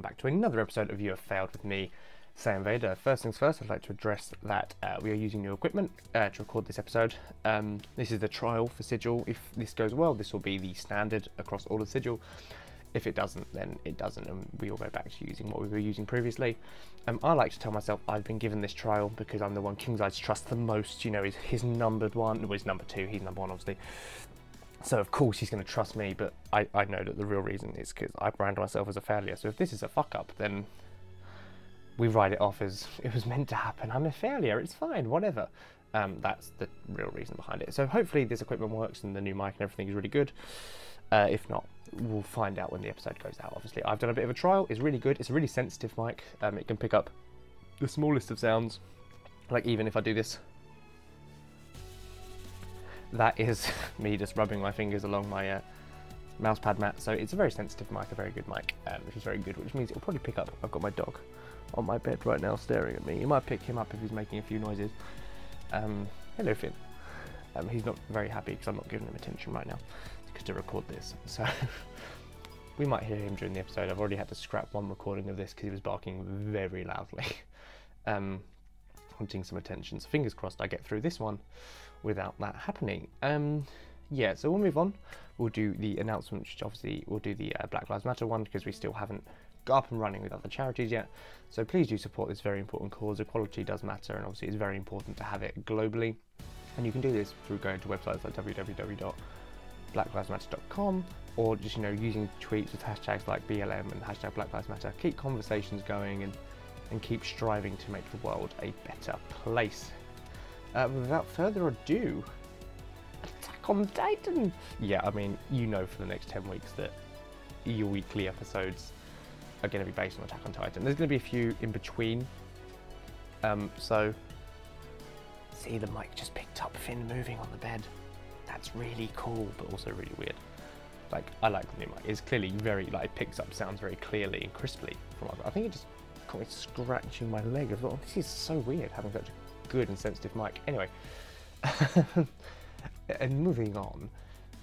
welcome back to another episode of You Have Failed with me, Sam Vader. First things first, I'd like to address that uh, we are using new equipment uh, to record this episode. Um, this is the trial for Sigil. If this goes well, this will be the standard across all of Sigil. If it doesn't, then it doesn't, and we will go back to using what we were using previously. Um, I like to tell myself I've been given this trial because I'm the one King's Eyes trust the most. You know, he's his numbered one, well, he's number two, he's number one, obviously. So of course he's going to trust me, but I, I know that the real reason is because I brand myself as a failure. So if this is a fuck up, then we write it off as it was meant to happen. I'm a failure. It's fine. Whatever. Um, that's the real reason behind it. So hopefully this equipment works and the new mic and everything is really good. Uh, if not, we'll find out when the episode goes out. Obviously, I've done a bit of a trial. It's really good. It's a really sensitive mic. Um, it can pick up the smallest of sounds. Like even if I do this that is me just rubbing my fingers along my uh, mousepad mat. So it's a very sensitive mic, a very good mic, um, which is very good, which means it'll probably pick up. I've got my dog on my bed right now staring at me. You might pick him up if he's making a few noises. Um, hello, Finn. Um, he's not very happy because I'm not giving him attention right now because to record this. So we might hear him during the episode. I've already had to scrap one recording of this because he was barking very loudly. um, wanting some attention. So fingers crossed I get through this one without that happening. Um, yeah, so we'll move on. We'll do the announcement, which obviously we'll do the uh, Black Lives Matter one because we still haven't got up and running with other charities yet. So please do support this very important cause. Equality does matter, and obviously it's very important to have it globally. And you can do this through going to websites like www.blacklivesmatter.com or just you know using tweets with hashtags like BLM and hashtag Black Lives Matter. Keep conversations going and and keep striving to make the world a better place. Uh, without further ado, Attack on Titan! Yeah, I mean, you know for the next 10 weeks that your weekly episodes are going to be based on Attack on Titan. There's going to be a few in between. Um, so, see, the mic just picked up Finn moving on the bed. That's really cool, but also really weird. Like, I like the new mic. It's clearly very, like, it picks up sounds very clearly and crisply. From I think it just caught me scratching my leg. I thought, oh, this is so weird having such a good and sensitive mic. Anyway, and moving on.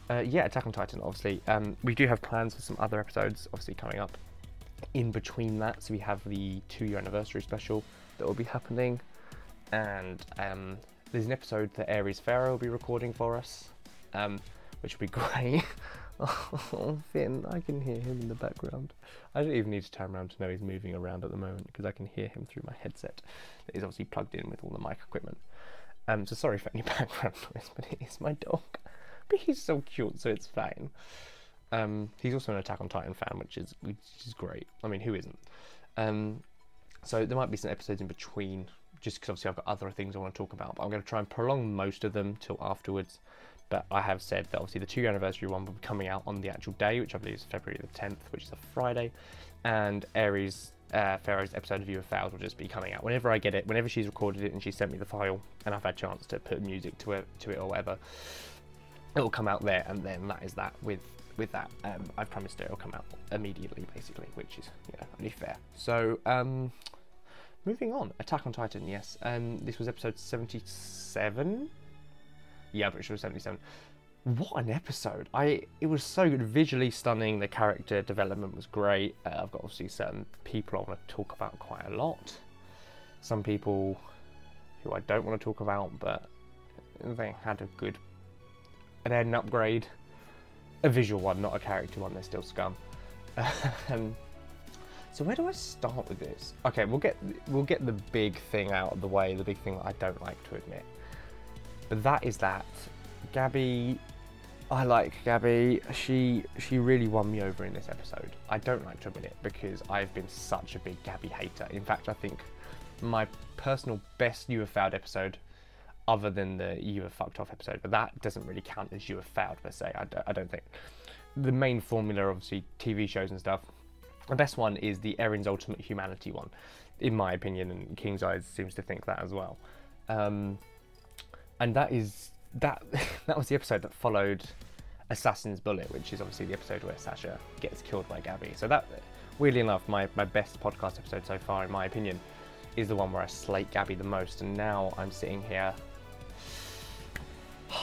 Uh, yeah, Attack on Titan, obviously. Um, we do have plans for some other episodes, obviously, coming up in between that. So we have the two year anniversary special that will be happening. And um, there's an episode that Aries Pharaoh will be recording for us, um, which will be great. Oh, Finn, I can hear him in the background. I don't even need to turn around to know he's moving around at the moment because I can hear him through my headset that is obviously plugged in with all the mic equipment. Um, so sorry for any background noise, but it is my dog. But he's so cute, so it's fine. Um, he's also an Attack on Titan fan, which is which is great. I mean, who isn't? Um, so there might be some episodes in between, just because obviously I've got other things I want to talk about. But I'm going to try and prolong most of them till afterwards, but I have said that obviously the two year anniversary one will be coming out on the actual day, which I believe is February the 10th, which is a Friday. And Aries uh, Pharaoh's episode of You Have Failed will just be coming out whenever I get it, whenever she's recorded it and she sent me the file, and I've had a chance to put music to it, to it or whatever. It will come out there, and then that is that. With with that, um, I've promised it will come out immediately, basically, which is you know only fair. So um, moving on, Attack on Titan. Yes, um, this was episode seventy-seven yeah, but she was 77. What an episode! I it was so good, visually stunning. The character development was great. Uh, I've got obviously certain people I want to talk about quite a lot. Some people who I don't want to talk about, but they had a good an end upgrade, a visual one, not a character one. They're still scum. um, so where do I start with this? Okay, we'll get we'll get the big thing out of the way. The big thing that I don't like to admit. But that is that. Gabby, I like Gabby. She she really won me over in this episode. I don't like to admit it because I've been such a big Gabby hater. In fact, I think my personal best You Have Failed episode, other than the You Have Fucked Off episode, but that doesn't really count as You Have Failed per se. I don't, I don't think. The main formula, obviously, TV shows and stuff. The best one is the Eren's Ultimate Humanity one, in my opinion, and King's Eyes seems to think that as well. Um, and that is that that was the episode that followed Assassin's Bullet, which is obviously the episode where Sasha gets killed by Gabby. So that, weirdly enough, my, my best podcast episode so far, in my opinion, is the one where I slate Gabby the most. And now I'm sitting here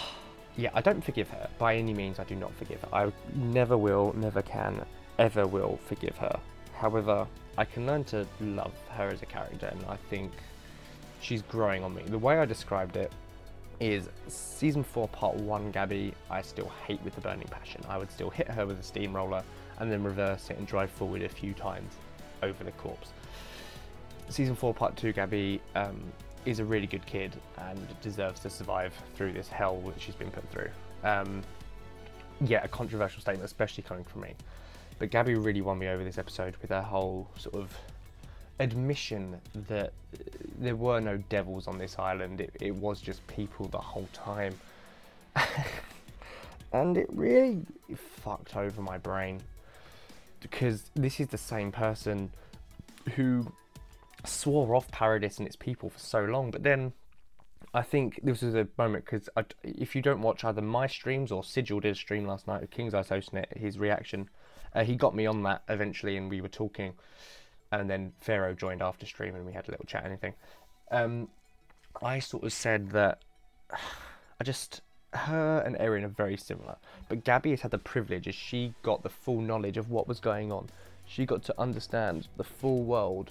yeah, I don't forgive her. By any means, I do not forgive her. I never will, never can, ever will forgive her. However, I can learn to love her as a character, and I think she's growing on me. The way I described it is season 4, part 1 Gabby, I still hate with the burning passion. I would still hit her with a steamroller and then reverse it and drive forward a few times over the corpse. Season 4, part 2 Gabby um, is a really good kid and deserves to survive through this hell that she's been put through. Um, yeah, a controversial statement, especially coming from me. But Gabby really won me over this episode with her whole sort of admission that there were no devils on this island. It, it was just people the whole time. and it really fucked over my brain because this is the same person who swore off Paradis and its people for so long, but then I think this was a moment because if you don't watch either my streams or Sigil did a stream last night, of King's Ice hosting it, his reaction, uh, he got me on that eventually, and we were talking, and then Pharaoh joined after stream, and we had a little chat. And anything, um, I sort of said that I just her and Eren are very similar, but Gabby has had the privilege as she got the full knowledge of what was going on. She got to understand the full world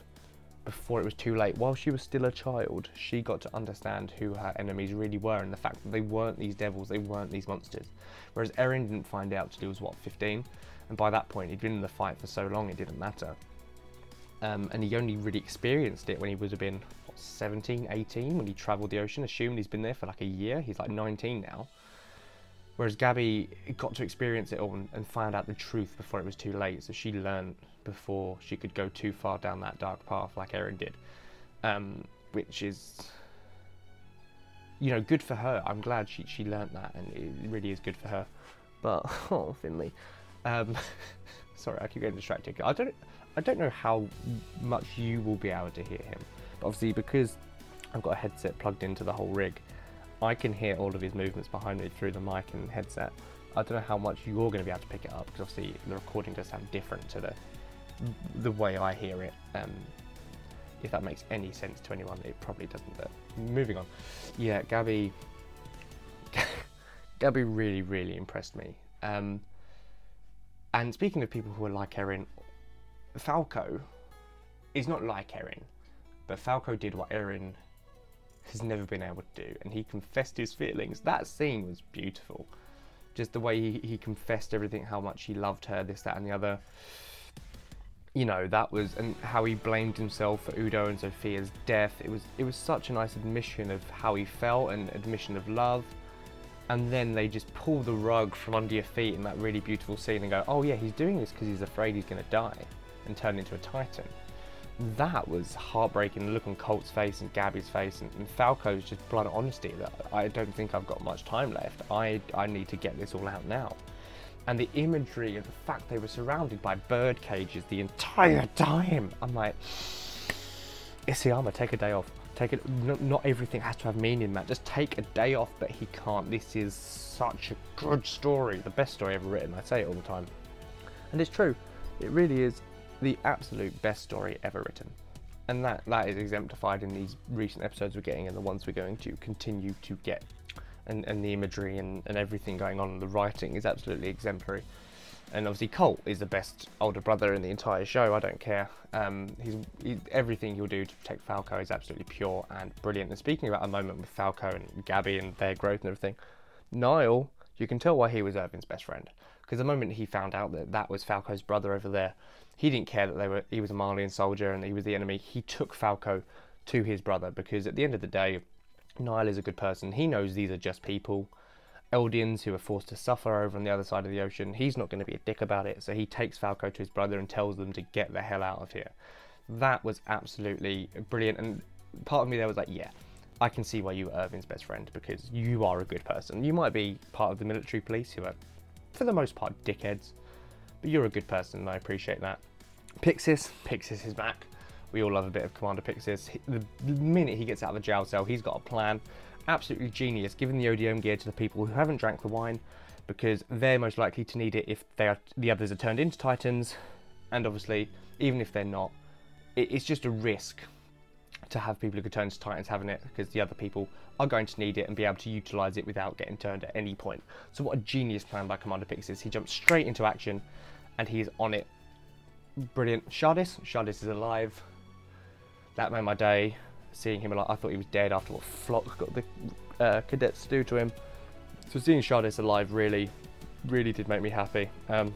before it was too late. While she was still a child, she got to understand who her enemies really were and the fact that they weren't these devils, they weren't these monsters. Whereas Eren didn't find out till he was, what, 15? And by that point, he'd been in the fight for so long, it didn't matter. Um, and he only really experienced it when he would have been what, 17, 18, when he travelled the ocean. Assuming he's been there for like a year. He's like 19 now. Whereas Gabby got to experience it all and, and found out the truth before it was too late. So she learned before she could go too far down that dark path like Eren did, um, which is, you know, good for her. I'm glad she she learned that, and it really is good for her. But oh, Finley, um, sorry, I keep getting distracted. I don't I don't know how much you will be able to hear him, but obviously because I've got a headset plugged into the whole rig, I can hear all of his movements behind me through the mic and headset. I don't know how much you're going to be able to pick it up because obviously the recording does sound different to the the way I hear it. Um, if that makes any sense to anyone, it probably doesn't. But moving on, yeah, Gabby. Gabby really, really impressed me. Um, and speaking of people who are like Eren, Falco is not like Eren, but Falco did what Eren has never been able to do, and he confessed his feelings. That scene was beautiful. Just the way he, he confessed everything, how much he loved her, this, that, and the other you know that was and how he blamed himself for Udo and Sophia's death. It was it was such a nice admission of how he felt and admission of love. And then they just pull the rug from under your feet in that really beautiful scene and go, oh yeah, he's doing this because he's afraid he's going to die and turned into a titan. That was heartbreaking. The look on Colt's face and Gabby's face and, and Falco's just blunt honesty that I don't think I've got much time left. I I need to get this all out now and the imagery of the fact they were surrounded by bird cages the entire time. I'm like, Isayama, take a day off. Take it. Not, not everything has to have meaning, Matt. Just take a day off, but he can't. This is such a good story, the best story ever written. I say it all the time, and it's true. It really is the absolute best story ever written, and that that is exemplified in these recent episodes we're getting, and the ones we're going to continue to get and, and the imagery and, and everything going on, the writing is absolutely exemplary. And obviously, Colt is the best older brother in the entire show. I don't care. Um, he's he, everything he'll do to protect Falco is absolutely pure and brilliant. And speaking about a moment with Falco and Gabby and their growth and everything, Nile, you can tell why he was Erwin's best friend. Because the moment he found out that that was Falco's brother over there, he didn't care that they were he was a Marleyan soldier and he was the enemy. He took Falco to his brother because at the end of the day, Nile is a good person. He knows these are just people. Eldians who are forced to suffer over on the other side of the ocean. He's not going to be a dick about it, so he takes Falco to his brother and tells them to get the hell out of here. That was absolutely brilliant, and part of me there was like, yeah, I can see why you are Erwin's best friend because you are a good person. You might be part of the military police who are, for the most part, dickheads, but you're a good person, and I appreciate that. Pixis, Pixis is back. We all love a bit of Commander Pixis. The minute he gets out of the jail cell, he's got a plan. Absolutely genius, giving the ODM gear to the people who haven't drank the wine, because they're most likely to need it if they are, the others are turned into Titans, and obviously, even if they're not, it, it's just a risk to have people who could turn into Titans having it because the other people are going to need it and be able to utilize it without getting turned at any point. So what a genius plan by Commander Pixis. He jumps straight into action and he's on it. Brilliant. Shadis, Shadis is alive. That made my day. Seeing him alive, I thought he was dead after what Floch got the uh, cadets to do to him. So seeing Shadis alive really, really did make me happy. Um,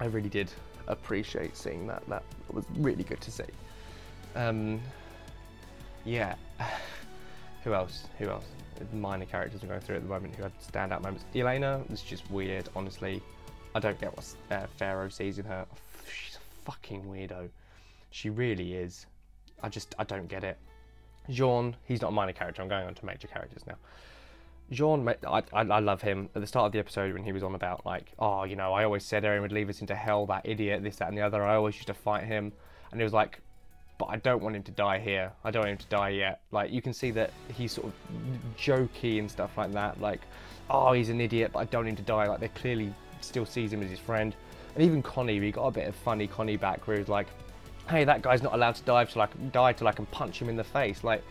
I really did appreciate seeing that. That was really good to see. Um, yeah. who else? Who else? Minor characters I'm going through at the moment who had standout moments. Elena was just weird, honestly. I don't get what uh, Pharaoh sees in her. She's a fucking weirdo. She really is. I just, I don't get it. Jean, he's not a minor character. I'm going on to major characters now. Jean, I, I, I, love him. At the start of the episode, when he was on about like, oh, you know, I always said Eren would leave us into hell. That idiot, this, that, and the other. I always used to fight him, and he was like, but I don't want him to die here. I don't want him to die yet. Like you can see that he's sort of jokey and stuff like that. Like, oh, he's an idiot, but I don't want him to die. Like they're clearly still sees him as his friend. And even Connie, we got a bit of funny Connie back where he's like, hey, that guy's not allowed to die till I can die till I can punch him in the face. Like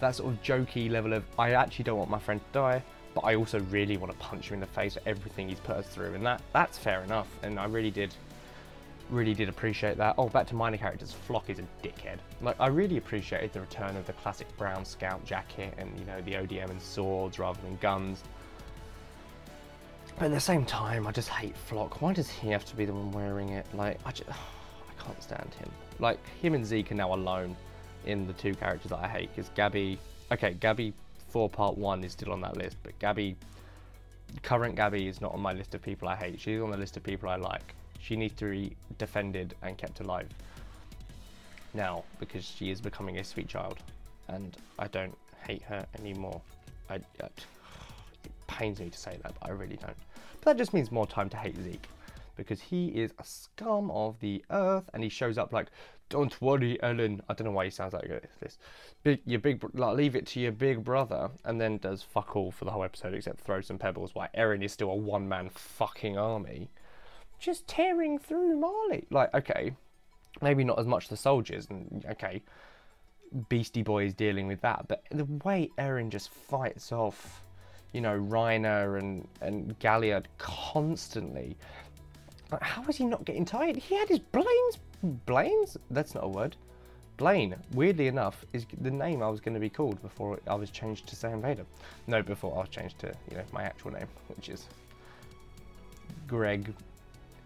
that sort of jokey level of I actually don't want my friend to die, but I also really want to punch him in the face for everything he's put us through. And that that's fair enough. And I really did really did appreciate that. Oh, back to minor characters. Floch is a dickhead. Like, I really appreciated the return of the classic brown scout jacket and, you know, the ODM and swords rather than guns. But at the same time, I just hate Floch. Why does he have to be the one wearing it? Like, I just, I can't stand him. Like, him and Zeke are now alone in the two characters that I hate. Because Gabby, okay, Gabby 4 Part 1 is still on that list, but Gabby, current Gabby is not on my list of people I hate. She's on the list of people I like. She needs to be defended and kept alive now because she is becoming a sweet child and I don't hate her anymore. I, I, it pains me to say that, but I really don't. That just means more time to hate Zeke because he is a scum of the earth and he shows up like, don't worry, Ellen. I don't know why he sounds like this. Big, your big, like, leave it to your big brother, and then does fuck all for the whole episode except throw some pebbles. Why Eren is still a one-man fucking army just tearing through Marley. Like, okay, maybe not as much the soldiers, and okay, Beastie Boy is dealing with that, but the way Eren just fights off, you know, Reiner and and Galliard constantly. Like, how was he not getting tired? He had his Blaines. Blaines? That's not a word. Blaine, weirdly enough, is the name I was going to be called before I was changed to Sam Vader. No, before I was changed to, you know, my actual name, which is Greg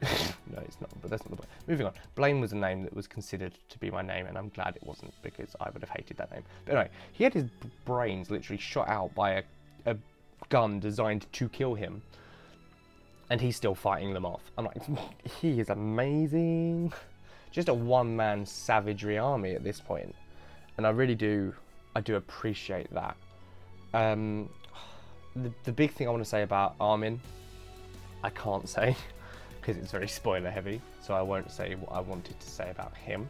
no, it's not, but that's not the point. Moving on. Blaine was a name that was considered to be my name, and I'm glad it wasn't because I would have hated that name. But anyway, he had his brains literally shot out by a, a gun designed to kill him, and he's still fighting them off. I'm like, he is amazing. Just a one man savagery army at this point. And I really do, I do appreciate that. Um, the, the big thing I want to say about Armin, I can't say. because it's very spoiler heavy, so I won't say what I wanted to say about him.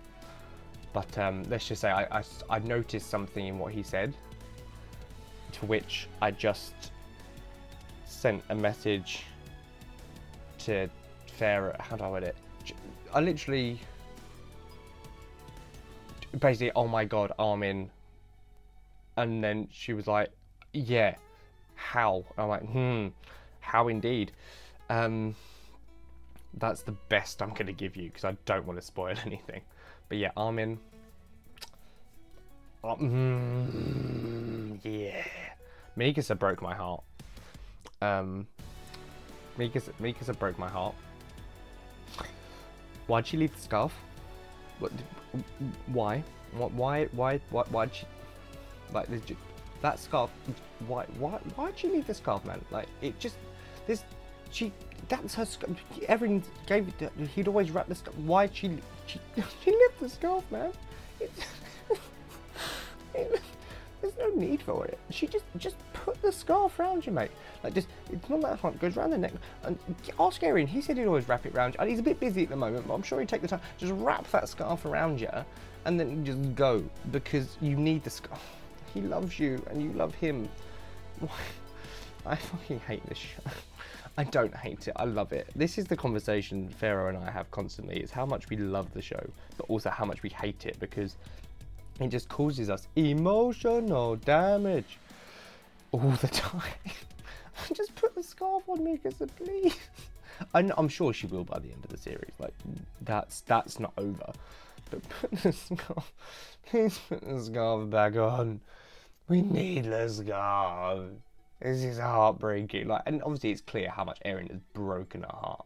But um, let's just say I, I, I, noticed something in what he said, to which I just sent a message to Farah. How do I word it? I literally, basically, oh my god, Armin. And then she was like, yeah, how? I'm like, hmm, how indeed. Um, that's the best I'm going to give you because I don't want to spoil anything. But yeah, Armin. Oh, mm, yeah. Mikasa broke my heart. Um, Mikasa, Mikasa broke my heart. Why'd she leave the scarf? What? Why? What? Why? Why? Why? Why'd she? Like that scarf? Why? Why? Why'd she leave the scarf, man? Like it just. This. She that's her. Scarf. Eren gave it. he'd always wrap the scarf. Why she she she left the scarf, man? it, there's no need for it. She just just put the scarf around you, mate. Like just it's not that hard. It goes around the neck. And ask Eren. He said he'd always wrap it around you. And he's a bit busy at the moment, but I'm sure he'd take the time. Just wrap that scarf around you, and then just go because you need the scarf. He loves you, and you love him. I fucking hate this show. I don't hate it. I love it. This is the conversation Pharaoh and I have constantly. It's how much we love the show, but also how much we hate it because It just causes us emotional damage all the time. just put the scarf on me, because please. I'm, I'm sure she will by the end of the series. Like that's that's not over. But put the scarf, please put the scarf back on. We need the scarf. This is heartbreaking. Like, and obviously it's clear how much Eren has broken her heart.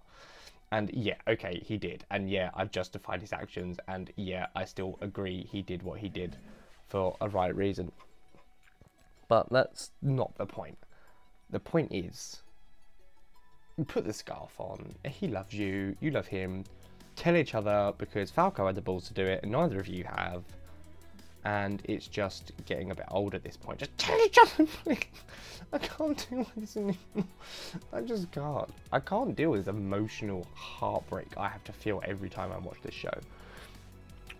And yeah, okay, he did. And yeah, I've justified his actions. And yeah, I still agree he did what he did for a right reason. But that's not the point. The point is, put the scarf on. He loves you. You love him. Tell each other because Falco had the balls to do it, and neither of you have. And it's just getting a bit old at this point. Just tell each other, please. I can't deal with this anymore. I just can't. I can't deal with this emotional heartbreak I have to feel every time I watch this show.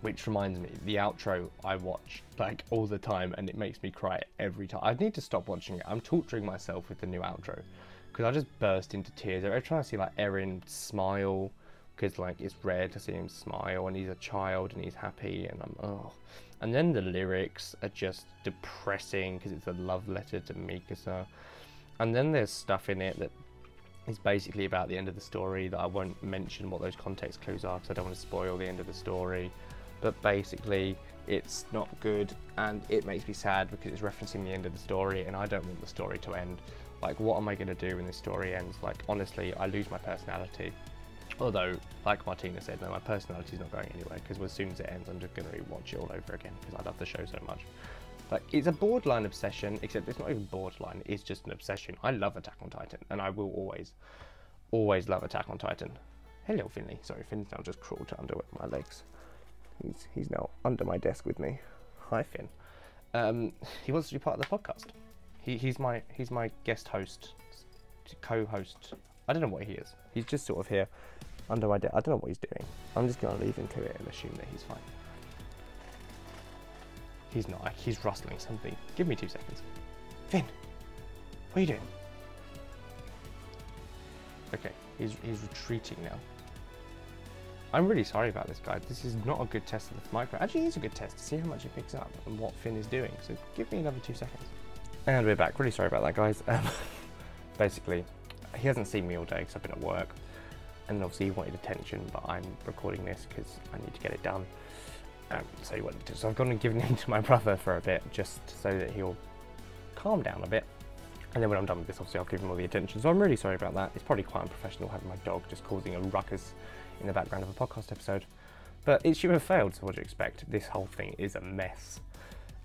Which reminds me, the outro I watch like all the time and it makes me cry every time. I need to stop watching it. I'm torturing myself with the new outro because I just burst into tears every time I see like Eren smile because like it's rare to see him smile and he's a child and he's happy and I'm oh and then the lyrics are just depressing because it's a love letter to Mikasa and then there's stuff in it that is basically about the end of the story that I won't mention what those context clues are because I don't want to spoil the end of the story but basically it's not good and it makes me sad because it's referencing the end of the story and I don't want the story to end. Like what am I going to do when this story ends? Like honestly I lose my personality. Although like Martina said no my personality is not going anywhere because as soon as it ends I'm just going to watch it all over again because I love the show so much. Like it's a borderline obsession except it's not even borderline it's just an obsession. I love Attack on Titan and I will always always love Attack on Titan. Hello Finley. Sorry Finn's now just crawled to under my legs he's he's now under my desk with me hi Finn um, he wants to be part of the podcast he, he's my he's my guest host, co-host. I don't know what he is. He's just sort of here under my desk. I don't know what he's doing. I'm just gonna leave him to it and assume that he's fine. He's not. He's rustling something. Give me two seconds. Finn, what are you doing? Okay, he's he's retreating now. I'm really sorry about this guy. This is not a good test of the micro. Actually, it's a good test to see how much it picks up and what Finn is doing. So give me another two seconds. And we're back. Really sorry about that, guys. Um, basically, he hasn't seen me all day because I've been at work. And obviously, he wanted attention, but I'm recording this because I need to get it done. Um, so he wanted to. So I've gone and given him to my brother for a bit, just so that he'll calm down a bit. And then when I'm done with this, obviously, I'll give him all the attention. So I'm really sorry about that. It's probably quite unprofessional having my dog just causing a ruckus in the background of a podcast episode. But it should have failed, so what do you expect? This whole thing is a mess.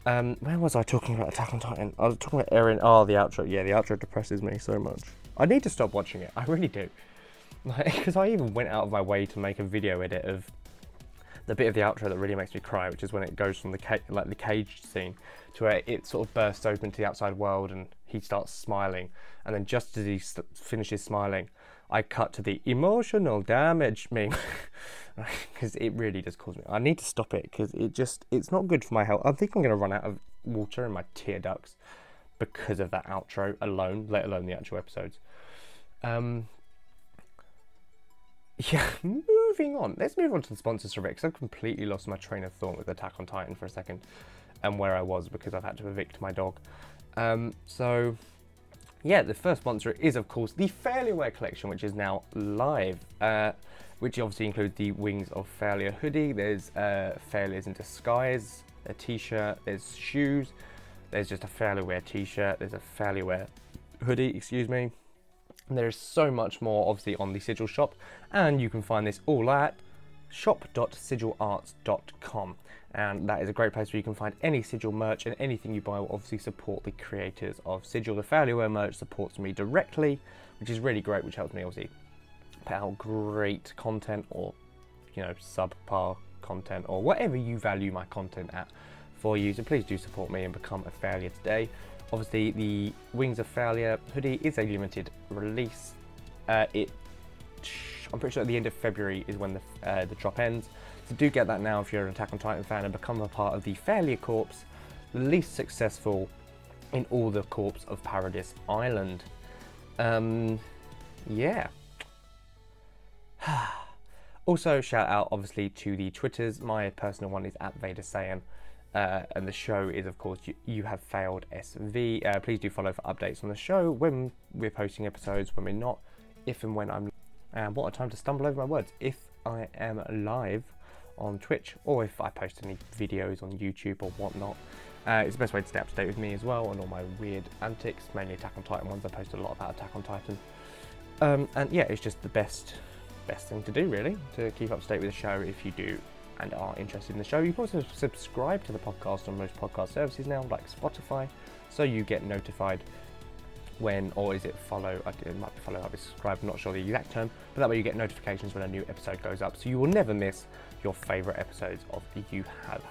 Um, where was I talking about Attack on Titan? I was talking about Eren. Oh, the outro. Yeah, the outro depresses me so much. I need to stop watching it. I really do. Because I even went out of my way to make a video edit of the bit of the outro that really makes me cry, which is when it goes from the ca- like the cage scene to where it sort of bursts open to the outside world and he starts smiling, and then just as he st- finishes smiling, I cut to the emotional damage meme because it really does cause me. I need to stop it because it just it's not good for my health. I think I'm going to run out of water in my tear ducts because of that outro alone, let alone the actual episodes. Um, yeah, moving on. Let's move on to the sponsors for a bit because I've completely lost my train of thought with Attack on Titan for a second and where I was because I've had to evict my dog. Um, so yeah, the first sponsor is, of course, the Fairly Wear collection, which is now live, uh, which obviously includes the Wings of Failure hoodie. There's uh, Failures in Disguise, a t-shirt. There's shoes. There's just a Fairly Wear t-shirt. There's a Fairly Wear hoodie, excuse me. And there's so much more, obviously, on the Sigil shop, and you can find this all at shop.sigilarts.com and that is a great place where you can find any Sigil merch and anything you buy will obviously support the creators of Sigil. The Fairly Wear merch supports me directly, which is really great, which helps me obviously put out great content or you know subpar content or whatever you value my content at for you. So please do support me and become a failure today. Obviously, the Wings of Failure hoodie is a limited release. Uh, it, I'm pretty sure at the end of February is when the uh, the drop ends. So do get that now if you're an Attack on Titan fan and become a part of the Failure Corps, the least successful in all the corps of Paradis Island. Um, yeah. also, shout out obviously to the Twitters. My personal one is at Vader Saiyan. Uh, and the show is, of course, you, you have failed SV. Uh, please do follow for updates on the show when we're posting episodes, when we're not, if and when I'm. And what a time to stumble over my words. If I am live on Twitch or if I post any videos on YouTube or whatnot. Uh, it's the best way to stay up to date with me as well and all my weird antics, mainly Attack on Titan ones. I post a lot about Attack on Titan. Um, and yeah, it's just the best best thing to do really to keep up to date with the show if you do and are interested in the show. You can also subscribe to the podcast on most podcast services now, like Spotify, so you get notified when, or is it follow? It might be follow, might be subscribe. I'm not sure the exact term, but that way you get notifications when a new episode goes up, so you will never miss your favourite episodes of You Have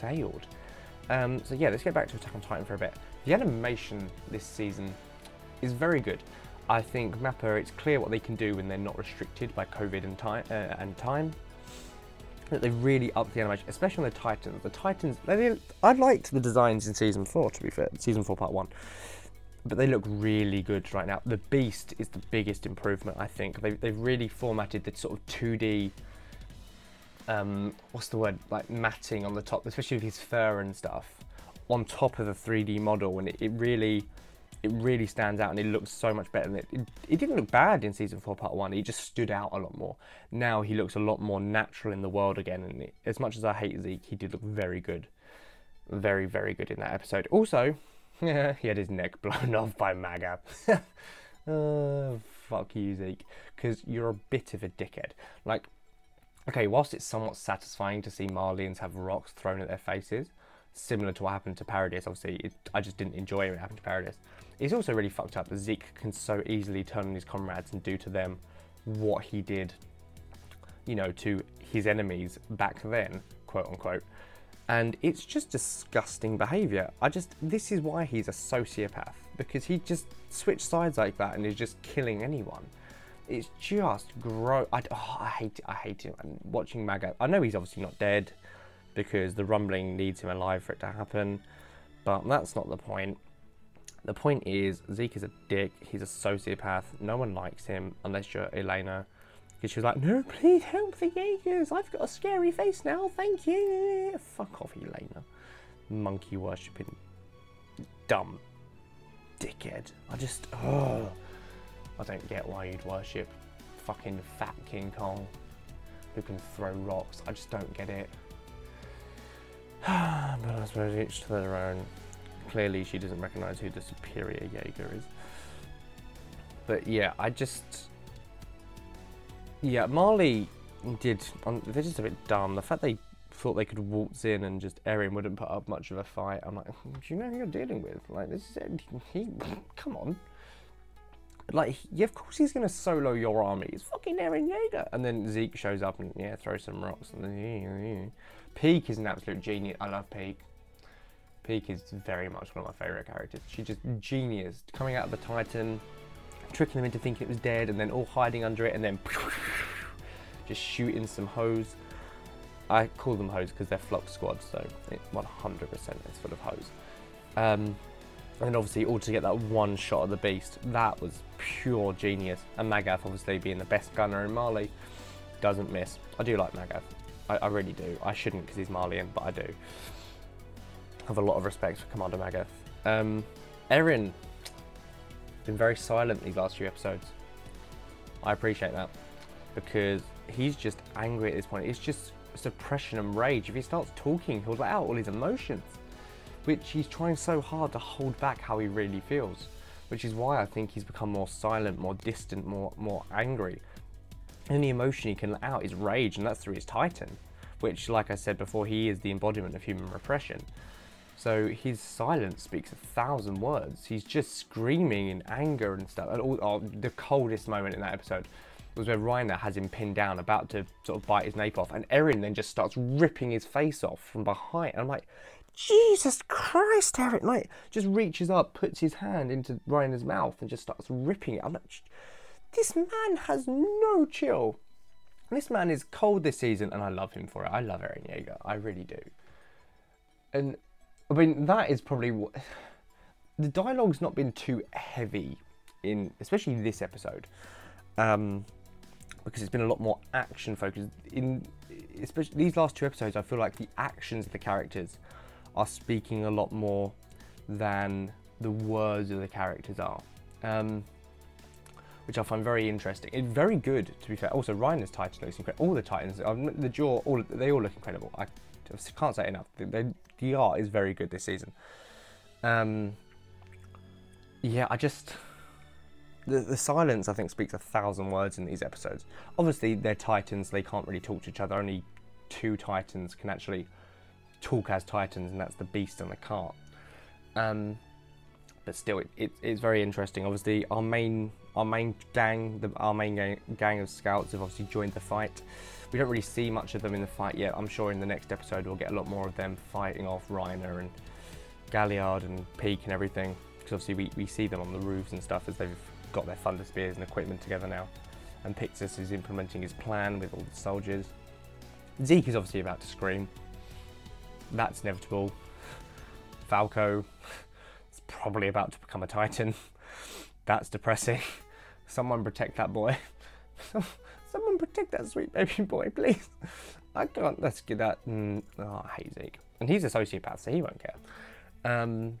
Failed. Um, so yeah, let's get back to Attack on Titan for a bit. The animation this season is very good. I think Mappa, it's clear what they can do when they're not restricted by COVID and time. Uh, and time. That they really upped the animation, especially on the Titans. The Titans, I liked the designs in season four. To be fair, season four, part one, but they look really good right now. The Beast is the biggest improvement, I think. They, they've really formatted the sort of 2D um, what's the word like matting on the top, especially with his fur and stuff, on top of the 3D model, and it, it really it really stands out and it looks so much better. It, it, it, didn't look bad in season four, part one. He just stood out a lot more. Now he looks a lot more natural in the world again. And it, as much as I hate Zeke, he did look very good, very very good in that episode. Also, he had his neck blown off by Maga. uh, fuck you, Zeke, because you're a bit of a dickhead. Like Okay, whilst it's somewhat satisfying to see Marleyans have rocks thrown at their faces, similar to what happened to Paradis, obviously, it, I just didn't enjoy it when it happened to Paradis. It's also really fucked up that Zeke can so easily turn on his comrades and do to them what he did, you know, to his enemies back then, quote unquote. And it's just disgusting behaviour. I just, this is why he's a sociopath, because he just switched sides like that and is just killing anyone it's just gross. I, oh, I hate it. I hate him. And watching Maga, I know he's obviously not dead because the rumbling needs him alive for it to happen, but that's not the point. The point is, Zeke is a dick. He's a sociopath. No one likes him unless you're Elena. Because she was like, no, please help the Jaegers. I've got a scary face now. Thank you. Fuck off, Elena. Monkey worshipping. Dumb. Dickhead. I just, oh. I don't get why you'd worship fucking fat King Kong who can throw rocks. I just don't get it. but I suppose each to their own. Clearly, she doesn't recognise who the superior Jaeger is. But yeah, I just. Yeah, Marley did. Um, they're just a bit dumb. The fact they thought they could waltz in and just Eren wouldn't put up much of a fight. I'm like, do you know who you're dealing with? Like, this is. He, come on. Like, yeah, of course he's gonna solo your army. It's fucking Eren Yeager. And then Zeke shows up and yeah, throws some rocks. And then. Pieck is an absolute genius. I love Pieck. Pieck is very much one of my favourite characters. She's just genius. Coming out of the Titan, tricking them into thinking it was dead, and then all hiding under it, and then just shooting some hoes. I call them hoes because they're Floch squads, so it 100% is full of hoes. Um, and obviously, all to get that one shot of the beast, that was pure genius. And Magath, obviously, being the best gunner in Marley, doesn't miss. I do like Magath. I, I really do. I shouldn't because he's Marleyan, but I do. Have a lot of respect for Commander Magath. Um, Eren, been very silent these last few episodes. I appreciate that because he's just angry at this point. It's just suppression and rage. If he starts talking, he'll let out all his emotions which he's trying so hard to hold back how he really feels, which is why I think he's become more silent, more distant, more more angry. The emotion he can let out is rage, and that's through his Titan, which, like I said before, he is the embodiment of human repression. So his silence speaks a thousand words. He's just screaming in anger and stuff. And all, oh, the coldest moment in that episode was where Reiner has him pinned down, about to sort of bite his nape off, and Eren then just starts ripping his face off from behind. And I'm like, Jesus Christ, Eric, like, just reaches up, puts his hand into Reiner's mouth and just starts ripping it. I'm like, this man has no chill. This man is cold this season, and I love him for it. I love Eren Yeager. I really do. And, I mean, that is probably what... The dialogue's not been too heavy in, especially this episode. Um, because it's been a lot more action focused. In especially these last two episodes, I feel like the actions of the characters are speaking a lot more than the words of the characters are. Um, which I find very interesting. It's very good, to be fair. Also, Reiner's Titan looks incredible. All the Titans, um, the jaw, all they all look incredible. I can't say enough. The, art is very good this season. Um, yeah, I just the, the silence I think speaks a thousand words in these episodes. Obviously, they're Titans; they can't really talk to each other. Only two Titans can actually talk as Titans, and that's the Beast and the Cart. Um, but still, it, it, it's very interesting. Obviously, our main our main gang, the, our main gang, gang of scouts have obviously joined the fight. We don't really see much of them in the fight yet. I'm sure in the next episode we'll get a lot more of them fighting off Reiner and Galliard and Pieck and everything. Because obviously we, we see them on the roofs and stuff as they've got their thunder spears and equipment together now. And Pixis is implementing his plan with all the soldiers. Zeke is obviously about to scream. That's inevitable. Falco probably about to become a Titan. That's depressing. Someone protect that boy. Someone protect that sweet baby boy, please. I can't. Let's get that. Mm, oh, I hate Zeke. And he's a sociopath, so he won't care. Um,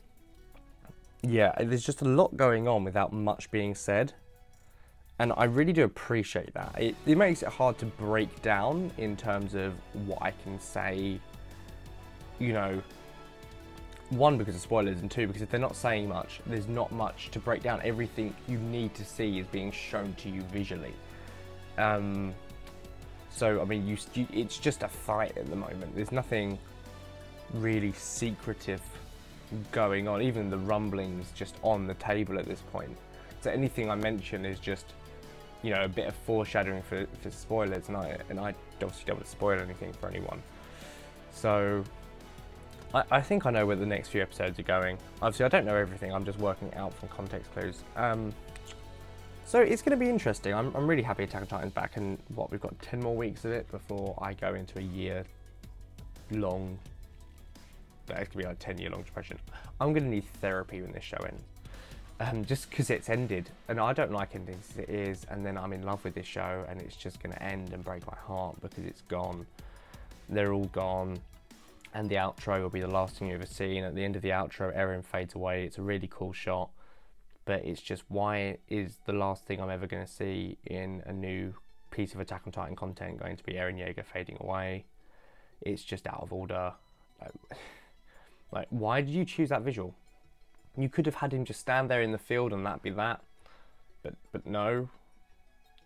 yeah, there's just a lot going on without much being said. And I really do appreciate that. It, it makes it hard to break down in terms of what I can say, you know, one because of spoilers and two because if they're not saying much there's not much to break down everything you need to see is being shown to you visually um, so I mean, you, you, it's just a fight at the moment. There's nothing really secretive going on. Even the rumblings just on the table at this point. So anything I mention is just, you know, a bit of foreshadowing for, for spoilers, and I and I obviously don't want to spoil anything for anyone. So I, I, think I know where the next few episodes are going. Obviously, I don't know everything. I'm just working out from context clues. Um, so it's going to be interesting. I'm, I'm really happy Attack on Titan's back, and what we've got 10 more weeks of it before I go into a year long. Going to be like a 10 year long depression. I'm going to need therapy when this show ends. Um, just because it's ended, and I don't like endings as it is, and then I'm in love with this show, and it's just going to end and break my heart because it's gone. They're all gone, and the outro will be the last thing you've ever see. And at the end of the outro, Eren fades away. It's a really cool shot but it's just why is the last thing I'm ever going to see in a new piece of Attack on Titan content going to be Eren Yeager fading away? It's just out of order. Like, like, why did you choose that visual? You could have had him just stand there in the field and that be that, but but no,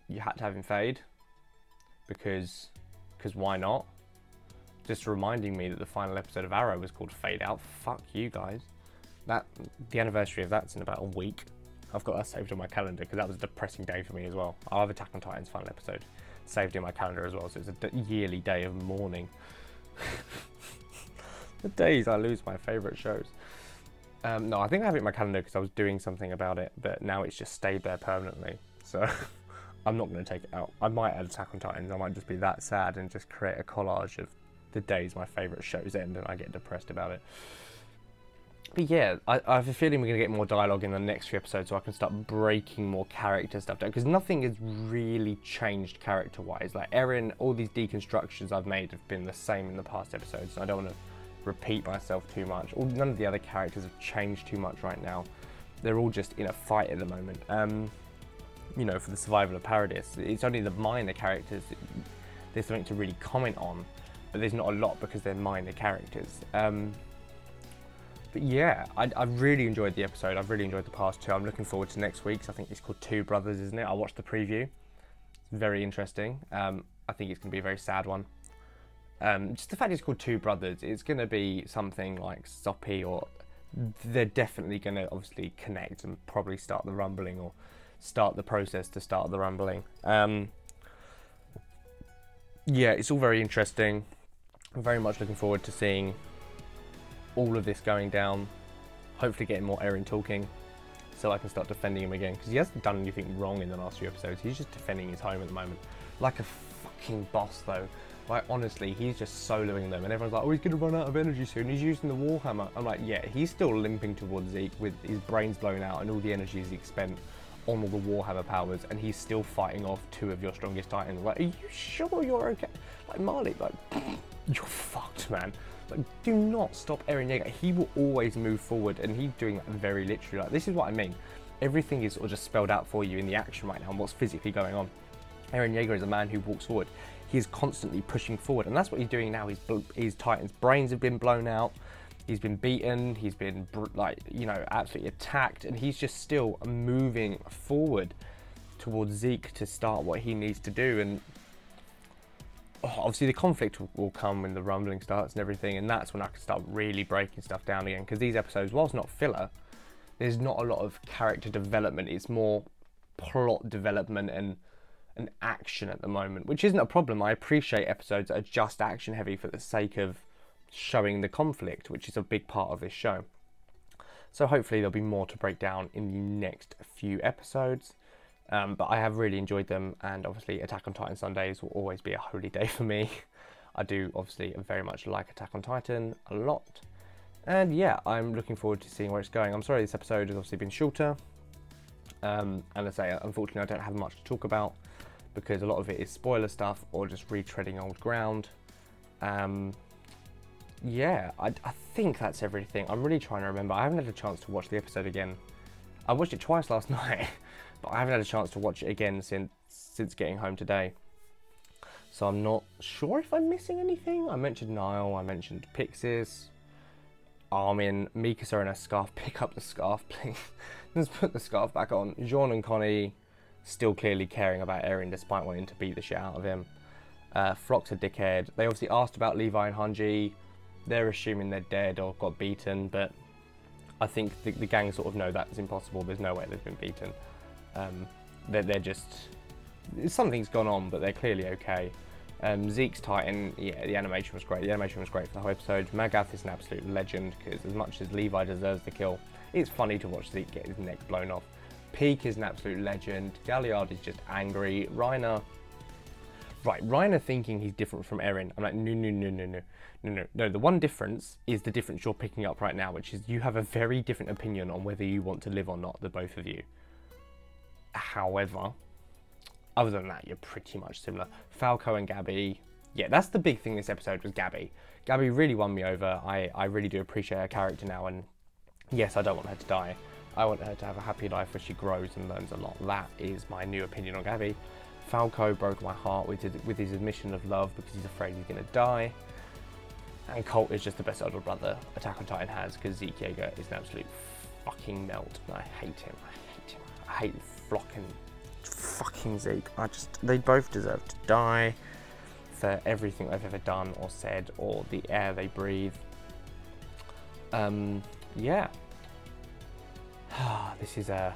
you had to have him fade because because why not? Just reminding me that the final episode of Arrow was called Fade Out. Fuck you guys. That the anniversary of that's in about a week. I've got that saved on my calendar because that was a depressing day for me as well. I'll have Attack on Titan's final episode saved in my calendar as well, so it's a yearly day of mourning. the days I lose my favourite shows. Um, no, I think I have it in my calendar because I was doing something about it, but now it's just stayed there permanently. So I'm not going to take it out. I might add Attack on Titans. I might just be that sad and just create a collage of the days my favourite shows end and I get depressed about it. But yeah, I, I, have a feeling we're going to get more dialogue in the next few episodes so I can start breaking more character stuff down. Because nothing has really changed character wise. Like Eren, all these deconstructions I've made have been the same in the past episodes. So I don't want to repeat myself too much. All, none of the other characters have changed too much right now. They're all just in a fight at the moment. Um, you know, for the survival of paradise, It's only the minor characters there's something to really comment on, but there's not a lot because they're minor characters. Um, but yeah, I, I really enjoyed the episode. I've really enjoyed the past two. I'm looking forward to next week's. I think it's called Two Brothers, isn't it? I watched the preview. It's very interesting. Um, I think it's going to be a very sad one. Um, just the fact it's called Two Brothers, it's going to be something like soppy, or they're definitely going to obviously connect and probably start the rumbling or start the process to start the rumbling. Um, yeah, it's all very interesting. I'm very much looking forward to seeing all of this going down, hopefully getting more Eren talking, so I can start defending him again. Because he hasn't done anything wrong in the last few episodes. He's just defending his home at the moment. Like a fucking boss, though. Like, honestly, he's just soloing them. And everyone's like, oh, he's going to run out of energy soon. He's using the Warhammer. I'm like, yeah, he's still limping towards Zeke with his brains blown out and all the energy he's spent on all the Warhammer powers, and he's still fighting off two of your strongest titans. Like, are you sure you're okay? Like Marley, like you're fucked, man. Like, do not stop Eren Yeager. He will always move forward, and he's doing that very literally. Like, this is what I mean. Everything is sort of just spelled out for you in the action right now and what's physically going on. Eren Yeager is a man who walks forward. He is constantly pushing forward, and that's what he's doing now. His, his Titan's brains have been blown out. He's been beaten. He's been like you know absolutely attacked, and he's just still moving forward towards Zeke to start what he needs to do. And oh, obviously, the conflict will come when the rumbling starts and everything, and that's when I can start really breaking stuff down again. Because these episodes, whilst not filler, there's not a lot of character development. It's more plot development and and action at the moment, which isn't a problem. I appreciate episodes that are just action heavy for the sake of showing the conflict, which is a big part of this show. So hopefully there'll be more to break down in the next few episodes. Um, but I have really enjoyed them, and obviously Attack on Titan Sundays will always be a holy day for me. I do obviously very much like Attack on Titan a lot. And yeah, I'm looking forward to seeing where it's going. I'm sorry this episode has obviously been shorter. Um, and I say, unfortunately, I don't have much to talk about because a lot of it is spoiler stuff or just retreading old ground. Um, yeah, I, I, think that's everything. I'm really trying to remember. I haven't had a chance to watch the episode again. I watched it twice last night, but I haven't had a chance to watch it again since since getting home today. So I'm not sure if I'm missing anything. I mentioned Nile, I mentioned Pixis, Armin, Mikasa and her scarf. Pick up the scarf, please. Let's put the scarf back on. Jean and Connie still clearly caring about Eren despite wanting to beat the shit out of him. Uh, Floch's a dickhead. They obviously asked about Levi and Hanji. They're assuming they're dead or got beaten, but I think the, the gang sort of know that's impossible. There's no way they've been beaten. Um, they're, they're just something's gone on, but they're clearly okay. Um, Zeke's Titan, yeah, the animation was great. The animation was great for the whole episode. Magath is an absolute legend because as much as Levi deserves the kill, it's funny to watch Zeke get his neck blown off. Pieck is an absolute legend. Galliard is just angry. Reiner, right, Reiner thinking he's different from Eren. I'm like, no, no, no, no, no, no, no, no. The one difference is the difference you're picking up right now, which is you have a very different opinion on whether you want to live or not, the both of you. However, other than that, you're pretty much similar. Falco and Gabi. yeah, that's the big thing this episode was Gabi. Gabi really won me over. I, I really do appreciate her character now, and yes, I don't want her to die. I want her to have a happy life where she grows and learns a lot. That is my new opinion on Gabi. Falco broke my heart with his, with his admission of love because he's afraid he's going to die. And Colt is just the best older brother Attack on Titan has because Zeke Yeager is an absolute fucking melt. And I hate him. I hate him. I hate fucking Zeke. I just, they both deserve to die for everything they've ever done or said or the air they breathe. Um, yeah, this is a. Uh,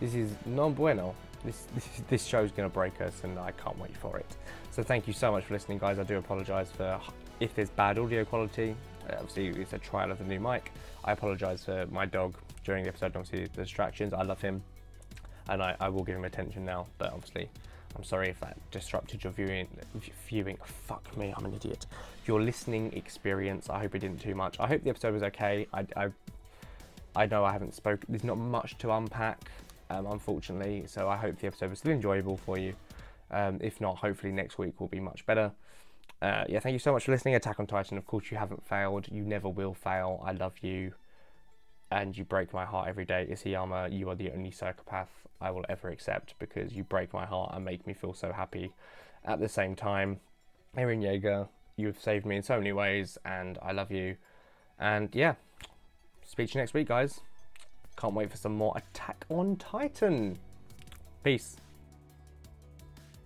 this is non bueno. This this, this show's going to break us, and I can't wait for it. So thank you so much for listening, guys. I do apologise for if there's bad audio quality. Uh, obviously, it's a trial of the new mic. I apologise for my dog during the episode. Obviously, the distractions. I love him, and I, I will give him attention now. But obviously, I'm sorry if that disrupted your viewing. Viewing. Fuck me, I'm an idiot. Your listening experience. I hope it didn't too much. I hope the episode was okay. I, I I know I haven't spoken, there's not much to unpack, um, unfortunately, so I hope the episode was still enjoyable for you. Um, if not, hopefully next week will be much better. Uh, yeah, thank you so much for listening. Attack on Titan, of course, you haven't failed. You never will fail. I love you. And you break my heart every day. Isayama, you are the only psychopath I will ever accept because you break my heart and make me feel so happy. At the same time, Eren Yeager, you have saved me in so many ways, and I love you. And yeah, Speak to you next week, guys. Can't wait for some more Attack on Titan. Peace.